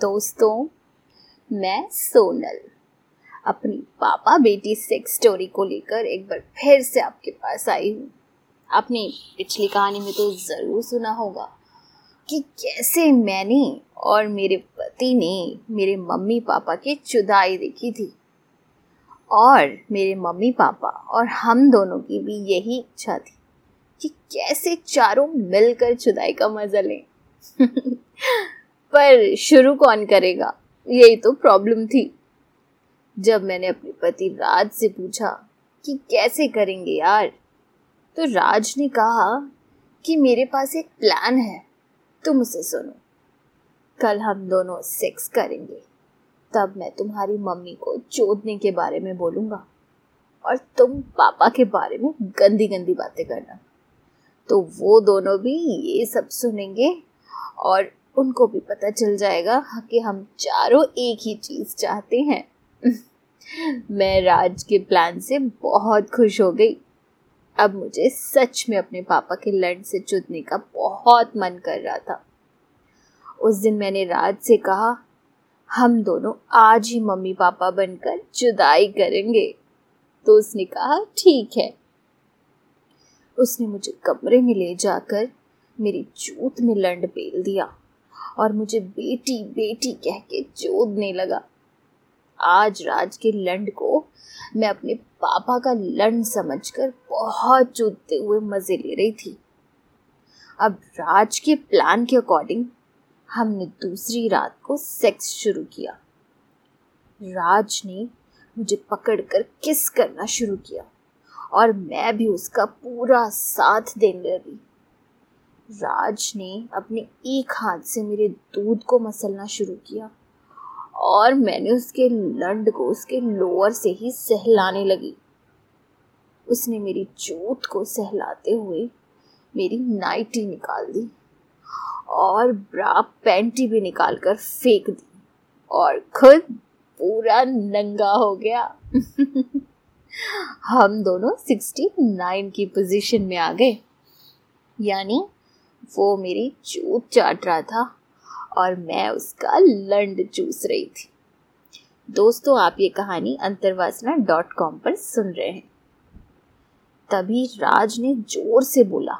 दोस्तों, मैं सोनल। अपनी पापा बेटी सेक्स स्टोरी को लेकर एक बार फिर से आपके पास आई हूँ। आपने पिछली कहानी में तो ज़रूर सुना होगा कि कैसे मैंने और मेरे पति ने मेरे मम्मी पापा की चुदाई देखी थी। और मेरे मम्मी पापा और हम दोनों की भी यही इच्छा थी कि कैसे चारों मिलकर चुदाई का मज़ा लें। पर शुरू कौन करेगा? यही तो प्रॉब्लम थी। जब मैंने अपने पति राज से पूछा कि कैसे करेंगे यार तो राज ने कहा कि मेरे पास एक प्लान है, तुम उसे सुनो। कल हम दोनों सेक्स करेंगे, तब मैं तुम्हारी मम्मी को चोदने के बारे में बोलूँगा और तुम पापा के बारे में गंदी गंदी बातें करना। तो वो दोनों भी ये सब सुनेंगे और उनको भी पता चल जाएगा कि हम चारों एक ही चीज़ चाहते हैं। मैं राज के प्लान से बहुत खुश हो गई। अब मुझे सच में अपने पापा के लंड से चुदने का बहुत मन कर रहा था। उस दिन मैंने राज से कहा, हम दोनों आज ही मम्मी पापा बनकर जुदाई करेंगे। तो उसने कहा, ठीक है। उसने मुझे कमरे में ले जाकर मेरी जूत में लंड बेल दिया। और मुझे बेटी बेटी कह के चोदने लगा। आज राज के लंड को मैं अपने पापा का लंड समझकर बहुत चूदते हुए मज़े ले रही थी। अब राज के प्लान के अकॉर्डिंग हमने दूसरी रात को सेक्स शुरू किया। राज ने मुझे पकड़कर किस करना शुरू किया और मैं भी उसका पूरा साथ देने लगी। राज ने अपने एक हाथ से मेरे दूध को मसलना शुरू किया और मैंने उसके लंड को उसके लोअर से ही सहलाने लगी। उसने चूत चोट को सहलाते हुए मेरी नाइटी निकाल दी और ब्रा पैंटी भी निकाल कर फेंक दी और खुद पूरा नंगा हो गया। हम दोनों सिक्सटी नाइन की पोजीशन में आ गए। यानी वो मेरी चूत चाट रहा था और मैं उसका लंड चूस रही थी। दोस्तों, आप ये कहानी अंतरवासना डॉट कॉम पर सुन रहे हैं। तभी राज ने ज़ोर से बोला,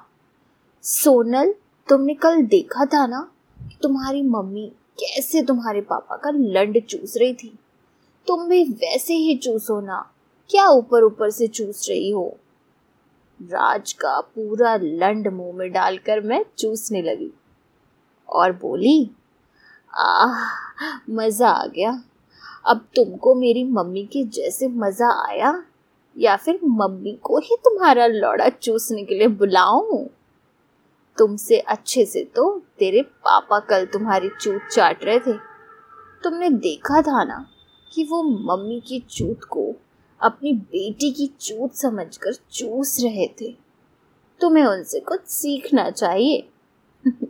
सोनल, तुमने कल देखा था ना कि तुम्हारी मम्मी कैसे तुम्हारे पापा का लंड चूस रही थी? तुम भी वैसे ही चूसो ना। क्या ऊपर ऊपर से चूस रही हो? राज का पूरा लंड मुँह में डालकर मैं चूसने लगी और बोली, आह, मज़ा आ गया। अब तुमको मेरी मम्मी के जैसे मज़ा आया? या फिर मम्मी को ही तुम्हारा लौड़ा चूसने के लिए बुलाऊं? तुमसे अच्छे से तो तेरे पापा कल तुम्हारी चूत चाट रहे थे। तुमने देखा था ना कि वो मम्मी की चूत को अपनी बेटी की चूत समझकर चूस रहे थे। तुम्हें उनसे कुछ सीखना चाहिए।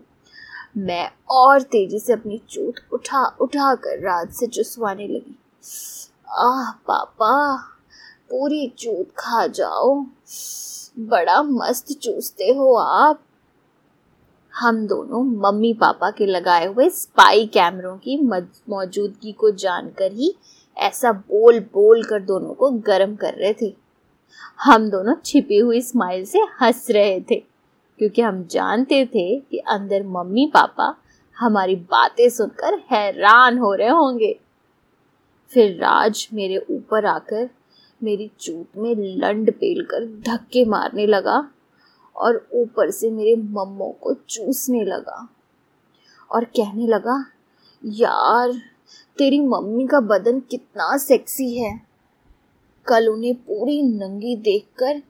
मैं और तेज़ी से अपनी चूत उठा उठा कर रात से चुसवाने लगी। आह, पापा, पूरी चूत खा जाओ। बड़ा मस्त चूसते हो आप। हम दोनों मम्मी पापा के लगाए हुए स्पाई कैमरों की मौजूदगी को जानकर ही ऐसा बोल बोल कर दोनों को गर्म कर रहे थे। हम दोनों छिपी हुई स्माइल से हंस रहे थे, क्योंकि हम जानते थे कि अंदर मम्मी पापा हमारी बातें सुनकर हैरान हो रहे होंगे। फिर राज मेरे ऊपर आकर मेरी चूत में लंड पेल कर धक्के मारने लगा और ऊपर से मेरे मम्मो को चूसने लगा और कहने लगा, यार तेरी मम्मी का बदन कितना सेक्सी है। कल उन्हें पूरी नंगी देखकर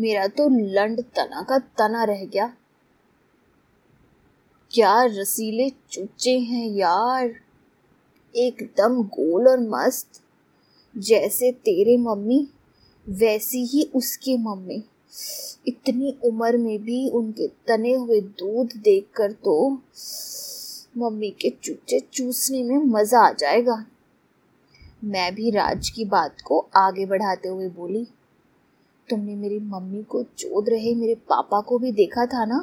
मेरा तो लंड तना का तना रह गया। क्या रसीले चुच्चे हैं यार। एकदम गोल और मस्त। जैसे तेरे मम्मी, वैसी ही उसकी मम्मी। इतनी उम्र में भी उनके तने हुए दूध देखकर तो मम्मी के चूचे चूसने में मज़ा आ जाएगा। मैं भी राज की बात को आगे बढ़ाते हुए बोली, तुमने मेरी मम्मी को चोद रहे, मेरे पापा को भी देखा था ना?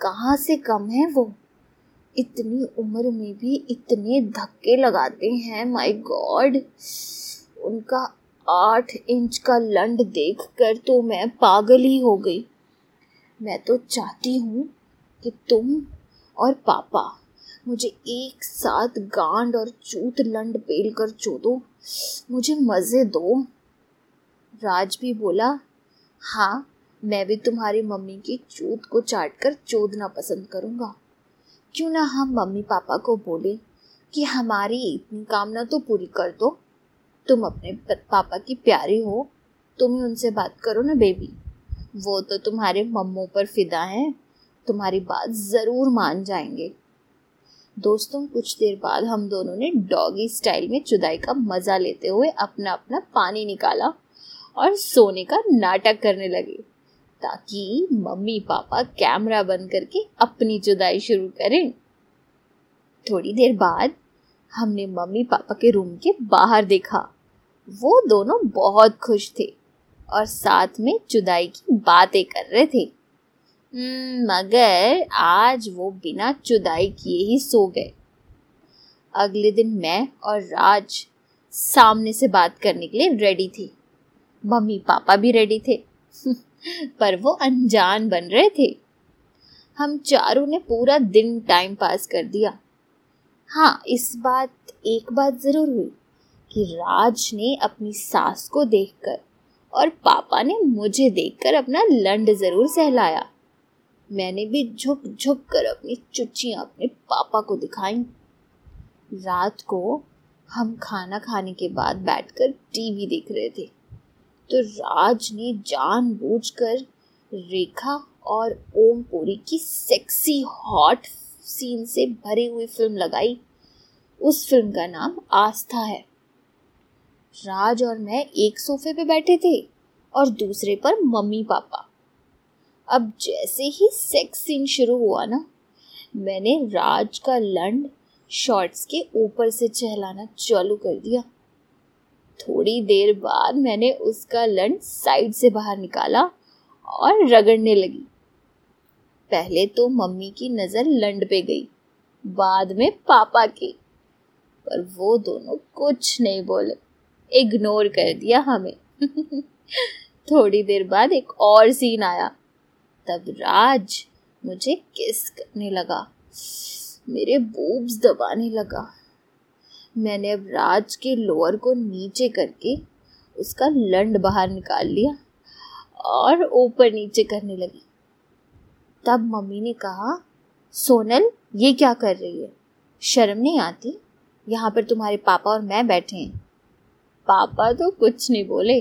कहाँ से कम है वो? इतनी उम्र में भी इतने धक्के लगाते हैं माय गॉड उनका आठ इंच का लंड देख कर तो मैं पागल ही हो गई। मैं तो चाहती हूँ कि तुम और पापा मुझे एक साथ गांड और चूत लंड पेल कर चोदो। मुझे मज़े दो। राज भी बोला हाँ मैं भी तुम्हारी मम्मी की चूत को चाट कर चोदना पसंद करूँगा। क्यों ना हम मम्मी पापा को बोले कि हमारी इतनी कामना तो पूरी कर दो। तुम अपने पापा की प्यारी हो, तुम ही उनसे बात करो ना, बेबी। वो तो तुम्हारे मम्मों पर फिदा हैं। तुम्हारी बात ज़रूर मान जाएँगे। दोस्तों, कुछ देर बाद हम दोनों ने डॉगी स्टाइल में चुदाई का मज़ा लेते हुए अपना अपना पानी निकाला और सोने का नाटक करने लगे, ताकि मम्मी पापा कैमरा बंद करके अपनी जुदाई शुरू करें। थोड़ी देर बाद हमने मम्मी पापा के रूम के बाहर देखा। वो दोनों बहुत खुश थे और साथ में जुदाई की बातें कर रहे थे। मगर आज वो बिना चुदाई किए ही सो गए। अगले दिन मैं और राज सामने से बात करने के लिए रेडी थे। मम्मी पापा भी रेडी थे, पर वो अनजान बन रहे थे। हम चारों ने पूरा दिन टाइम पास कर दिया। हाँ इस बात, एक बात ज़रूर हुई कि राज ने अपनी सास को देखकर और पापा ने मुझे देखकर अपना लंड ज़रूर सहलाया। मैंने भी झुक झुक कर अपनी चुच्चियाँ अपने पापा को दिखाई। रात को हम खाना खाने के बाद बैठकर टीवी देख रहे थे। तो राज ने जानबूझकर रेखा और ओम ओमपुरी की सेक्सी हॉट सीन से भरी हुई फ़िल्म लगाई। उस फ़िल्म का नाम आस्था है। राज और मैं एक सोफे पे बैठे थे और दूसरे पर मम्मी पापा। अब जैसे ही सेक्स सीन शुरू हुआ ना, मैंने राज का लंड शॉर्ट्स के ऊपर से चहलाना चालू कर दिया। थोड़ी देर बाद मैंने उसका लंड साइड से बाहर निकाला और रगड़ने लगी। पहले तो मम्मी की नज़र लंड पे गई, बाद में पापा की। पर वो दोनों कुछ नहीं बोले इग्नोर कर दिया हमें। थोड़ी देर बाद एक और सीन आया। तब राज मुझे किस करने लगा? मेरे बूब्स दबाने लगा। मैंने अब राज के लोअर को नीचे करके उसका लंड बाहर निकाल लिया और ऊपर नीचे करने लगी। तब मम्मी ने कहा, सोनल, ये क्या कर रही है? शर्म नहीं आती? यहाँ पर तुम्हारे पापा और मैं बैठे हैं। पापा तो कुछ नहीं बोले,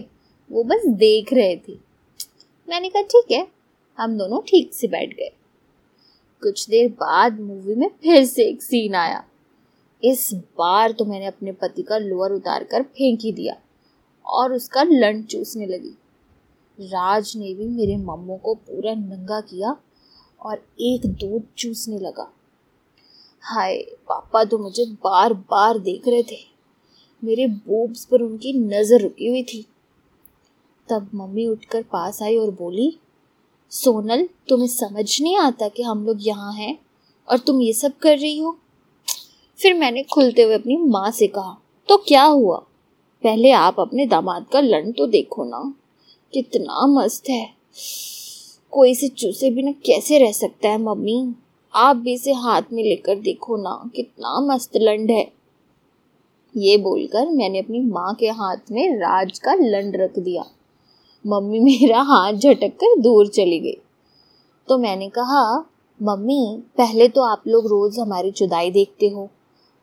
वो बस देख रहे थे। मैंने कहा, ठीक है हम दोनों ठीक से बैठ गए। कुछ देर बाद मूवी में फिर से एक सीन आया। इस बार तो मैंने अपने पति का लोअर उतार कर फेंक ही दिया और उसका लंड चूसने लगी। राज ने भी मेरे मम्मो को पूरा नंगा किया और एक दूध चूसने लगा। हाय, पापा तो मुझे बार बार देख रहे थे। मेरे बोब्स पर उनकी नज़र रुकी हुई थी। तब मम्मी उठकर पास आई और बोली सोनल, तुम्हें समझ नहीं आता कि हम लोग यहाँ हैं और तुम ये सब कर रही हो? फिर मैंने खुलते हुए अपनी माँ से कहा तो क्या हुआ? पहले आप अपने दामाद का लन तो देखो ना। कितना मस्त है। कोई से चूसे बिना कैसे रह सकता है मम्मी? आप भी इसे हाथ में लेकर देखो ना, कितना मस्त लंड है। ये बोलकर मैंने अपनी माँ के हाथ में राज का लंड रख दिया। मम्मी मेरा हाथ झटक कर दूर चली गई। तो मैंने कहा, मम्मी, पहले तो आप लोग रोज़ हमारी जुदाई देखते हो,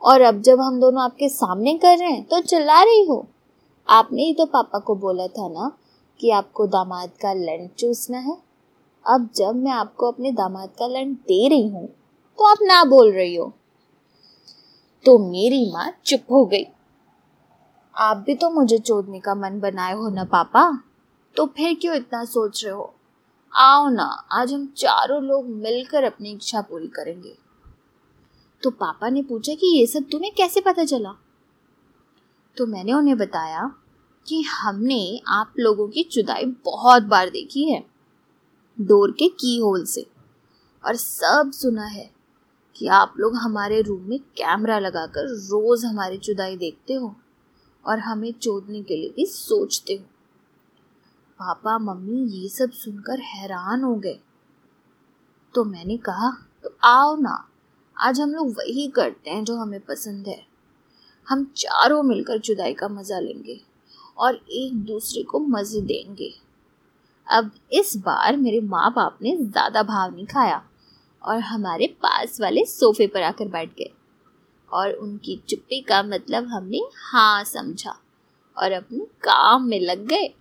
और अब जब हम दोनों आपके सामने कर रहे हैं तो चिल्ला रही हो। आपने ही तो पापा को बोला था ना कि आपको दामाद का लंड चूसना है। अब जब मैं आपको अपने दामाद का लंड दे रही हूँ तो आप ना बोल रही हो। तो मेरी माँ चुप हो गई। आप भी तो मुझे चोदने का मन बनाए हो ना, पापा? तो फिर क्यों इतना सोच रहे हो? आओ ना, आज हम चारों लोग मिलकर अपनी इच्छा पूरी करेंगे। तो पापा ने पूछा कि ये सब तुम्हें कैसे पता चला? तो मैंने उन्हें बताया कि हमने आप लोगों की चुदाई बहुत बार देखी है, डोर के की होल से। और सब सुना है कि आप लोग हमारे रूम में कैमरा लगाकर रोज हमारी चुदाई देखते हो और हमें चोदने के लिए भी सोचते हो। पापा, मम्मी ये सब सुनकर हैरान हो गए। तो मैंने कहा तो आओ ना, आज हम लोग वही करते हैं जो हमें पसंद है। हम चारों मिलकर जुदाई का मज़ा लेंगे और एक दूसरे को मज़े देंगे। अब इस बार मेरे माँ बाप ने ज़्यादा भाव नहीं खाया और हमारे पास वाले सोफे पर आकर बैठ गए और उनकी चुप्पी का मतलब हमने हाँ समझा और अपने काम में लग गए।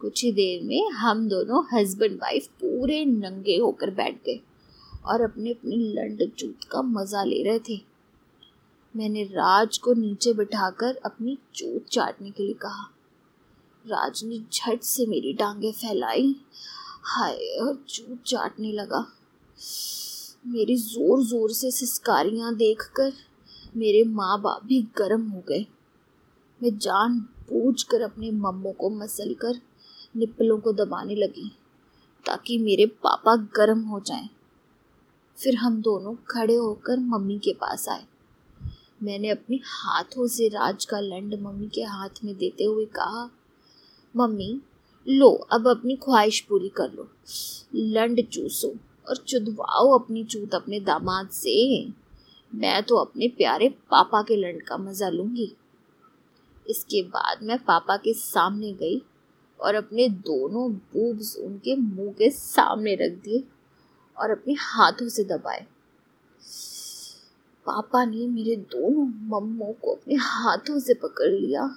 कुछ ही देर में हम दोनों हस्बैंड वाइफ पूरे नंगे होकर बैठ गए और अपने अपने लंड चूत का मज़ा ले रहे थे। मैंने राज को नीचे बिठाकर अपनी चोट चाटने के लिए कहा। राज ने झट से मेरी टांगे फैलाई, हाय, और चूत चाटने लगा। मेरी ज़ोर ज़ोर से सिस्कारियाँ देखकर मेरे माँ बाप भी गर्म हो गए। मैं जान बूझ कर अपने मम्मों को मसल कर निप्पलों को दबाने लगी, ताकि मेरे पापा गर्म हो जाएँ। फिर हम दोनों खड़े होकर मम्मी के पास आए। मैंने अपने हाथों से राज का लंड मम्मी के हाथ में देते हुए कहा, मम्मी, लो, अब अपनी ख्वाहिश पूरी कर लो। लंड चूसो और चुदवाओ अपनी चूत अपने दामाद से। मैं तो अपने प्यारे पापा के लंड का मज़ा लूँगी। इसके बाद मैं पापा के सामने गई और अपने दोनों बूब्स उनके मुँह के सामने रख दिए और अपने हाथों से दबाए। पापा ने मेरे दोनों मम्मों को अपने हाथों से पकड़ लिया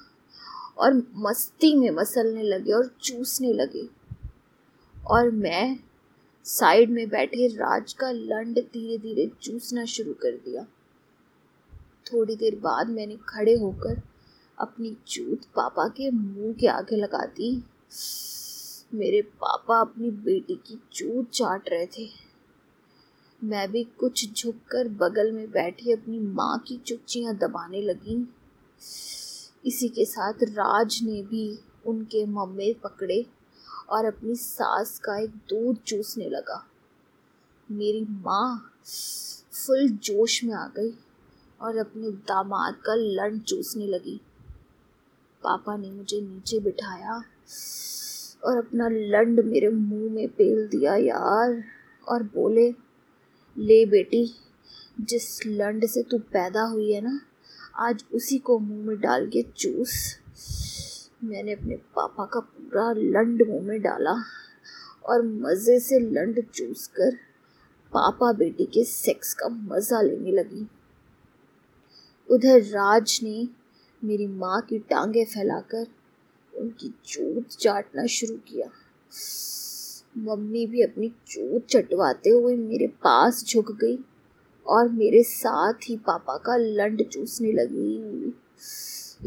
और मस्ती में मसलने लगे और चूसने लगे। और मैं साइड में बैठे राज का लंड धीरे धीरे चूसना शुरू कर दिया। थोड़ी देर बाद मैंने खड़े होकर अपनी चूत पापा के मुँह के आगे लगा दी। मेरे पापा अपनी बेटी की चूत चाट रहे थे। मैं भी कुछ झुककर बगल में बैठी अपनी माँ की चुच्चियाँ दबाने लगी। इसी के साथ राज ने भी उनके मम्मे पकड़े और अपनी सास का एक दूध चूसने लगा। मेरी माँ फुल जोश में आ गई और अपने दामाद का लंड चूसने लगी। पापा ने मुझे नीचे बिठाया और अपना लंड मेरे मुँह में पेल दिया यार और बोले, ले बेटी, जिस लंड से तू पैदा हुई है ना, आज उसी को मुँह में डाल के चूस। मैंने अपने पापा का पूरा लंड मुँह में डाला और मज़े से लंड चूस कर पापा बेटी के सेक्स का मज़ा लेने लगी। उधर राज ने मेरी माँ की टांगे फैलाकर उनकी चोट चाटना शुरू किया। मम्मी भी अपनी चोट चटवाते हुए मेरे पास झुक गई और मेरे साथ ही पापा का लंड चूसने लगी।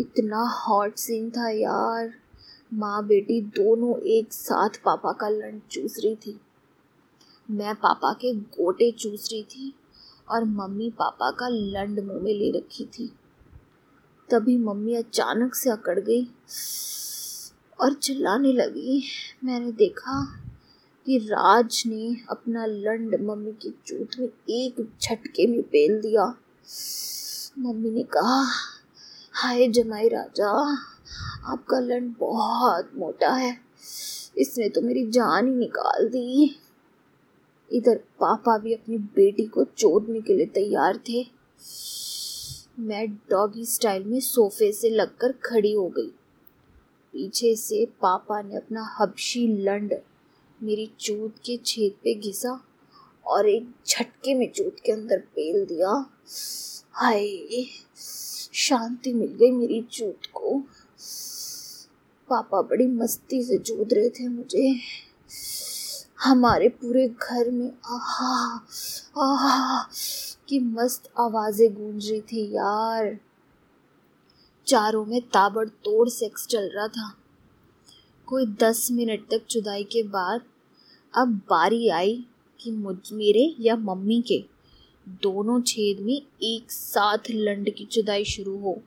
इतना हॉट सीन था यार। माँ बेटी दोनों एक साथ पापा का लंड चूस रही थी। मैं पापा के गोटे चूस रही थी और मम्मी पापा का लंड मुँह में ले रखी थी। तभी मम्मी अचानक से अकड़ गई। और चिल्लाने लगी। मैंने देखा कि राज ने अपना लंड मम्मी की चोट में एक झटके में पेल दिया। मम्मी ने कहा, हाय जमाई राजा, आपका लंड बहुत मोटा है। इसने तो मेरी जान ही निकाल दी। इधर पापा भी अपनी बेटी को चोदने के लिए तैयार थे। मैं डॉगी स्टाइल में सोफे से लगकर खड़ी हो गई। पीछे से पापा ने अपना हबशी लंड मेरी चूत के छेद पे घिसा और एक झटके में चूत के अंदर पेल दिया। हाय, शांति मिल गई मेरी चूत को। पापा बड़ी मस्ती से जूद रहे थे मुझे। हमारे पूरे घर में आहा आहा, की मस्त आवाज़ें गूंज रही थी यार। चारों में ताबड़तोड़ सेक्स चल रहा था। कोई दस मिनट तक चुदाई के बाद अब बारी आई कि मुझ मेरे या मम्मी के दोनों छेद में एक साथ लंड की चुदाई शुरू हो।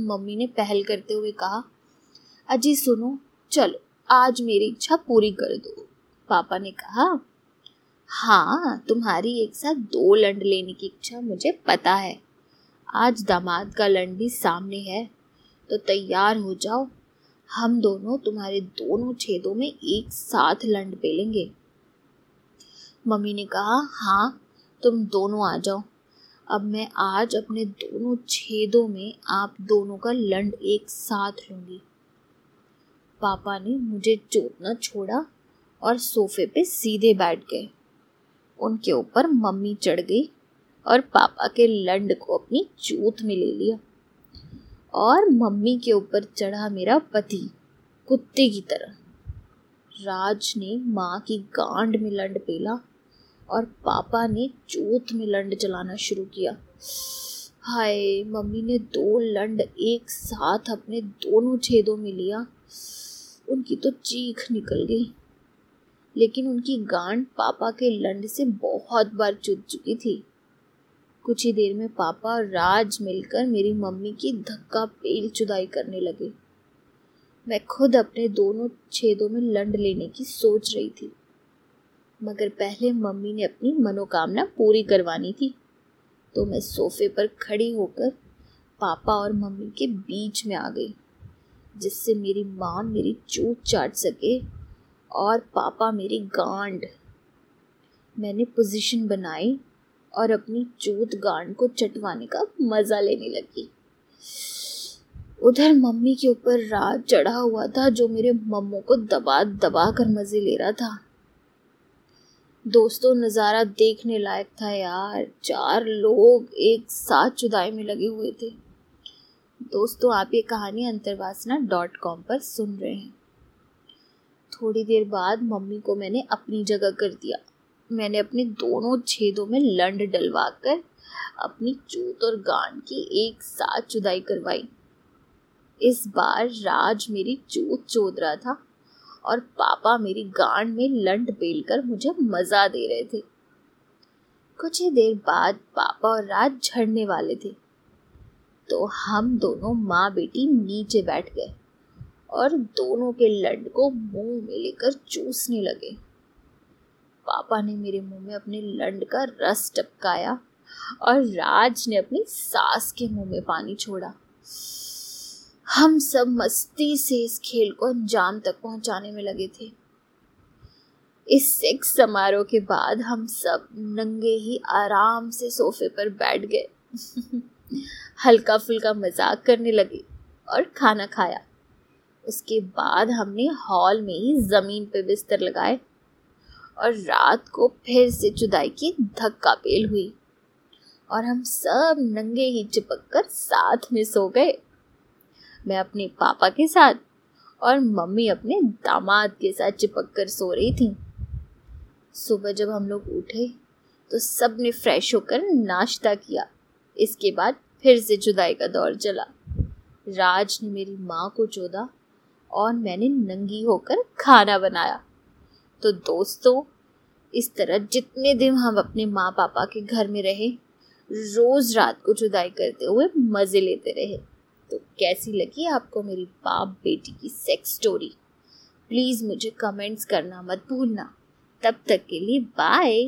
मम्मी ने पहल करते हुए कहा, अजी सुनो, चलो, आज मेरी इच्छा पूरी कर दो। पापा ने कहा हाँ तुम्हारी एक साथ दो लंड लेने की इच्छा मुझे पता है। आज दामाद का लंड भी सामने है तो तैयार हो जाओ। हम दोनों तुम्हारे दोनों छेदों में एक साथ लंड पेलेंगे। मम्मी ने कहा हाँ तुम दोनों आ जाओ। अब मैं आज अपने दोनों छेदों में आप दोनों का लंड एक साथ लूँगी। पापा ने मुझे चोटना छोड़ा और सोफे पे सीधे बैठ गए। उनके ऊपर मम्मी चढ़ गई। और पापा के लंड को अपनी चूत में ले लिया। और मम्मी के ऊपर चढ़ा मेरा पति, कुत्ते की तरह। राज ने माँ की गांड में लंड पेला और पापा ने चूत में लंड चलाना शुरू किया। हाय, मम्मी ने दो लंड एक साथ अपने दोनों छेदों में लिया। उनकी तो चीख निकल गई। लेकिन उनकी गांड पापा के लंड से बहुत बार चुद चुकी थी। कुछ ही देर में पापा और राज मिलकर मेरी मम्मी की धक्का पेल चुदाई करने लगे। मैं खुद अपने दोनों छेदों में लंड लेने की सोच रही थी, मगर पहले मम्मी ने अपनी मनोकामना पूरी करवानी थी तो मैं सोफे पर खड़ी होकर पापा और मम्मी के बीच में आ गई, जिससे मेरी माँ मेरी चूत चाट सके और पापा मेरी गांड। मैंने पोजीशन बनाई और अपनी चूत गांड को चटवाने का मज़ा लेने लगी। उधर मम्मी के ऊपर रात चढ़ा हुआ था, जो मेरे मम्मो को दबा दबा कर मज़े ले रहा था। दोस्तों, नज़ारा देखने लायक था यार। चार लोग एक साथ चुदाई में लगे हुए थे। दोस्तों, आप ये कहानी अंतरवासना डॉट कॉम पर सुन रहे हैं। थोड़ी देर बाद मम्मी को मैंने अपनी जगह कर दिया। मैंने अपने दोनों छेदों में लंड डलवा कर अपनी चूत और गांड की एक साथ चुदाई करवाई। इस बार राज मेरी चूत चोद रहा था और पापा मेरी गांड में लंड बेल कर मुझे मज़ा दे रहे थे। कुछ ही देर बाद पापा और राज झड़ने वाले थे। तो हम दोनों माँ बेटी नीचे बैठ गए और दोनों के लंड को मुँह में लेकर चूसने लगे। पापा ने मेरे मुँह में अपने लंड का रस टपकाया और राज ने अपनी सास के मुँह में पानी छोड़ा। हम सब मस्ती से इस खेल को अंजाम तक पहुँचाने में लगे थे। इस सेक्स समारोह के बाद हम सब नंगे ही आराम से सोफे पर बैठ गए। हल्का फुल्का मज़ाक करने लगे और खाना खाया। उसके बाद हमने हॉल में ही ज़मीन पे बिस्तर लगाए। और रात को फिर से जुदाई की धक्का पेल हुई। और हम सब नंगे ही चिपक कर साथ में सो गए। मैं अपने पापा के साथ और मम्मी अपने दामाद के साथ चिपक कर सो रही थी। सुबह जब हम लोग उठे तो सबने फ्रेश होकर नाश्ता किया। इसके बाद फिर से जुदाई का दौर चला। राज ने मेरी माँ को चोदा और मैंने नंगी होकर खाना बनाया। तो दोस्तों, इस तरह जितने दिन हम अपने माँ पापा के घर में रहे, रोज रात को जुदाई करते हुए मज़े लेते रहे। तो कैसी लगी आपको मेरी बाप बेटी की सेक्स स्टोरी प्लीज़ मुझे कमेंट्स करना मत भूलना। तब तक के लिए बाय